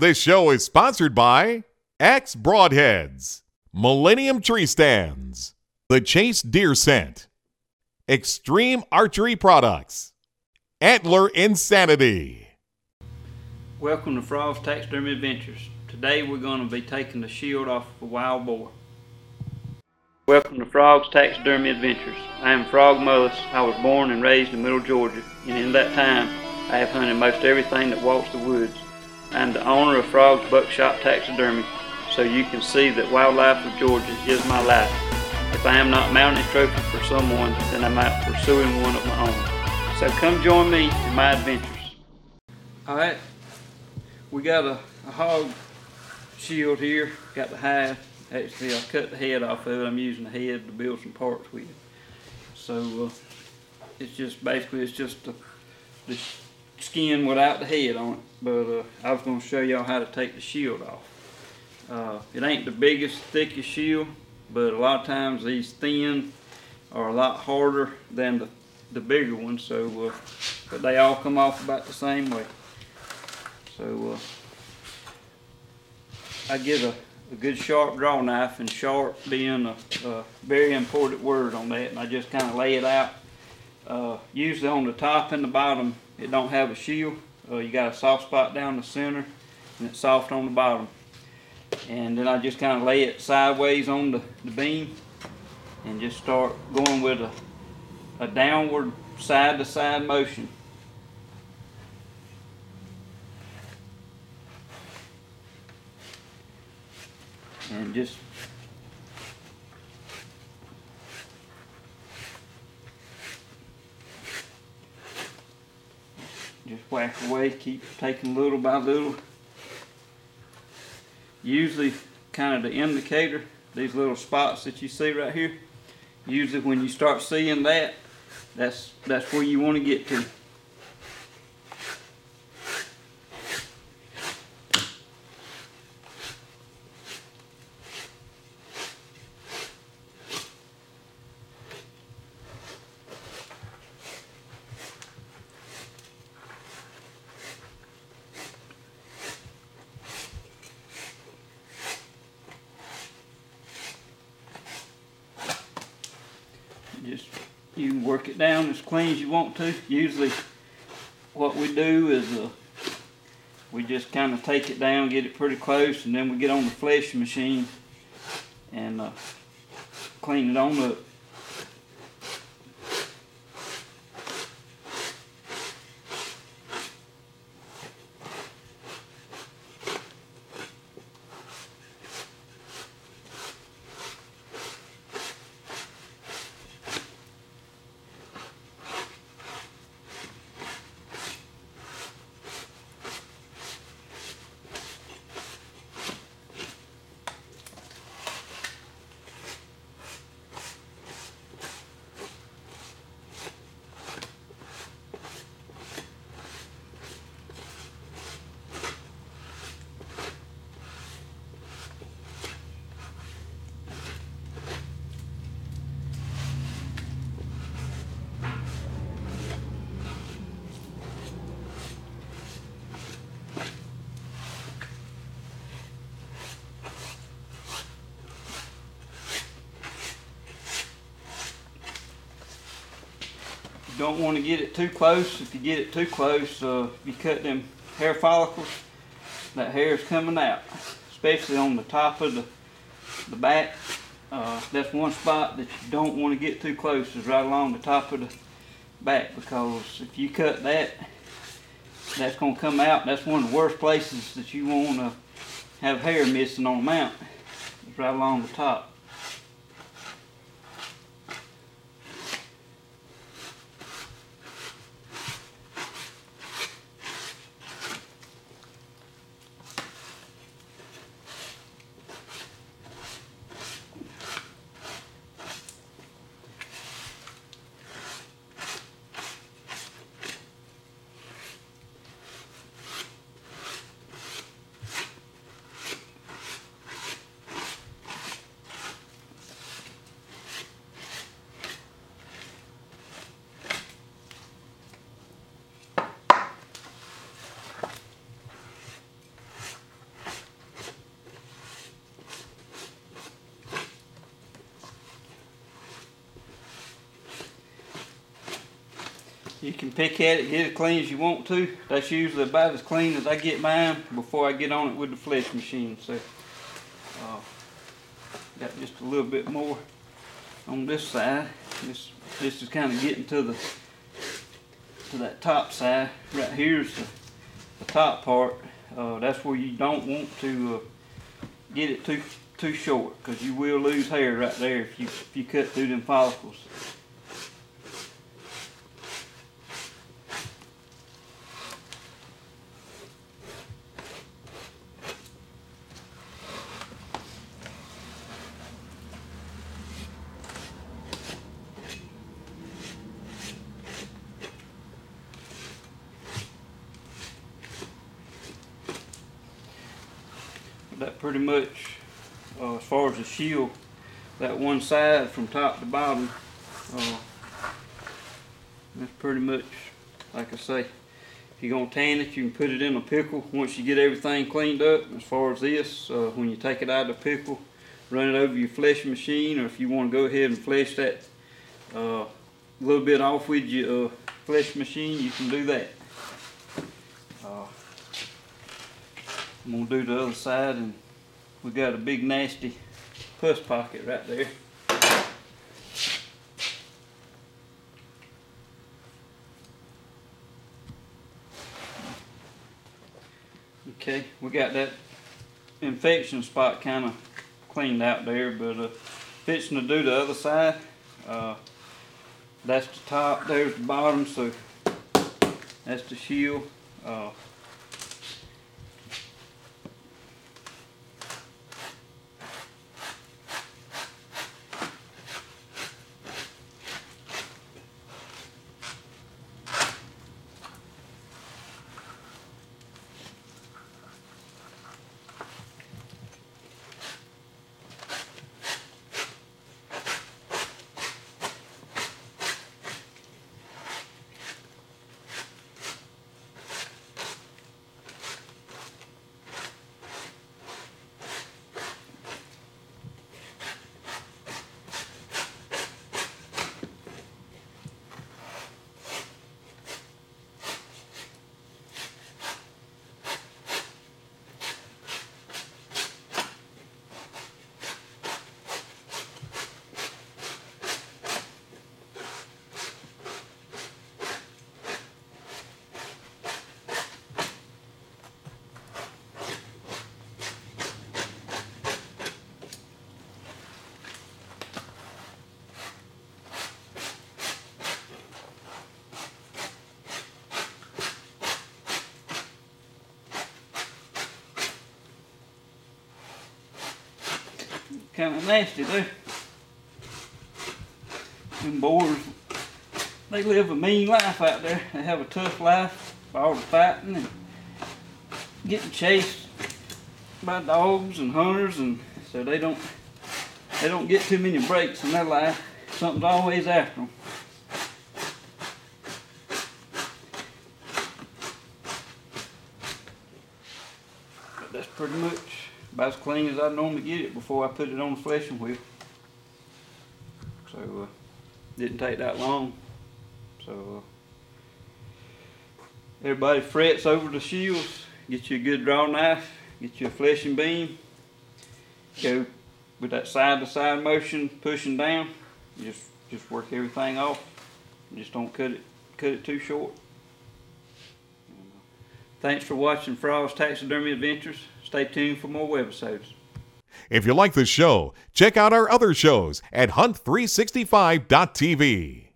This show is sponsored by Axe Broadheads, Millennium Tree Stands, The Chase Deer Scent, Extreme Archery Products, Antler Insanity. Welcome to Frog's Taxidermy Adventures. Today we're going to be taking the shield off of a wild boar. Welcome to Frog's Taxidermy Adventures. I am Frog Mullis. I was born and raised in Middle Georgia, and in that time I have hunted most everything that walks the woods. I am the owner of Frog's Buckshot Taxidermy, so you can see that wildlife of Georgia is my life. If I am not mounting a trophy for someone, then I'm out pursuing one of my own. So come join me in my adventures. Alright, we got a, a hog shield here, got the hide. Actually, I cut the head off of it. I'm using the head to build some parts with. So uh, it's just basically it's just the, the skin without the head on it. But uh, I was going to show y'all how to take the shield off. Uh, it ain't the biggest, thickest shield, but a lot of times these thin are a lot harder than the, the bigger ones. So, uh, but they all come off about the same way. So uh, I get a a good sharp draw knife and sharp being a, a very important word on that and I just kind of lay it out uh, usually on the top and the bottom it don't have a shield. Uh, you got a soft spot down the center and it's soft on the bottom. And then I just kind of lay it sideways on the, the beam and just start going with a, a downward side to side motion. And just just whack away keep taking little by little. Usually kind of the indicator these little spots that you see right here usually when you start seeing that that's that's where you want to get to just you can work it down as clean as you want to. Usually, what we do is uh, we just kind of take it down, get it pretty close, and then we get on the flesh machine and uh, clean it on up. Don't want to get it too close. If you get it too close, uh, you cut them hair follicles, that hair is coming out, especially on the top of the, the back. Uh, that's one spot that you don't want to get too close is right along the top of the back because if you cut that, that's going to come out. That's one of the worst places that you want to have hair missing on the mount. Right along the top. You can pick at it, get it clean as you want to. That's usually about as clean as I get mine before I get on it with the flesh machine. So, uh, got just a little bit more on this side. This this is kind of getting to the to that top side. Right here's the, the top part. Uh, that's where you don't want to uh, get it too too short because you will lose hair right there if you if you cut through them follicles. Pretty much, uh, as far as the shield, that one side from top to bottom, uh, that's pretty much, like I say, if you're gonna tan it, you can put it in a pickle. Once you get everything cleaned up, as far as this, uh, when you take it out of the pickle, run it over your flesh machine, or if you want to go ahead and flesh that uh, a little bit off with your uh, flesh machine, you can do that. Uh, I'm gonna do the other side and we got a big nasty pus pocket right there. Okay, we got that infection spot kind of cleaned out there, but uh, fixing to do the other side. Uh, that's the top, there's the bottom, so that's the shield. Uh, kind of nasty too. Them boars, they live a mean life out there. They have a tough life by all the fighting and getting chased by dogs and hunters, and so they don't they don't get too many breaks in their life. Something's always after them. But that's pretty much about as clean as I normally get it before I put it on the fleshing wheel. So, uh, didn't take that long. So, uh, everybody frets over the shields. Get you a good draw knife, get you a fleshing beam. Go with that side to side motion, pushing down. Just, just work everything off. Just don't cut it, cut it too short. Thanks for watching Frog's Taxidermy Adventures. Stay tuned for more webisodes. If you like this show, check out our other shows at hunt365.tv.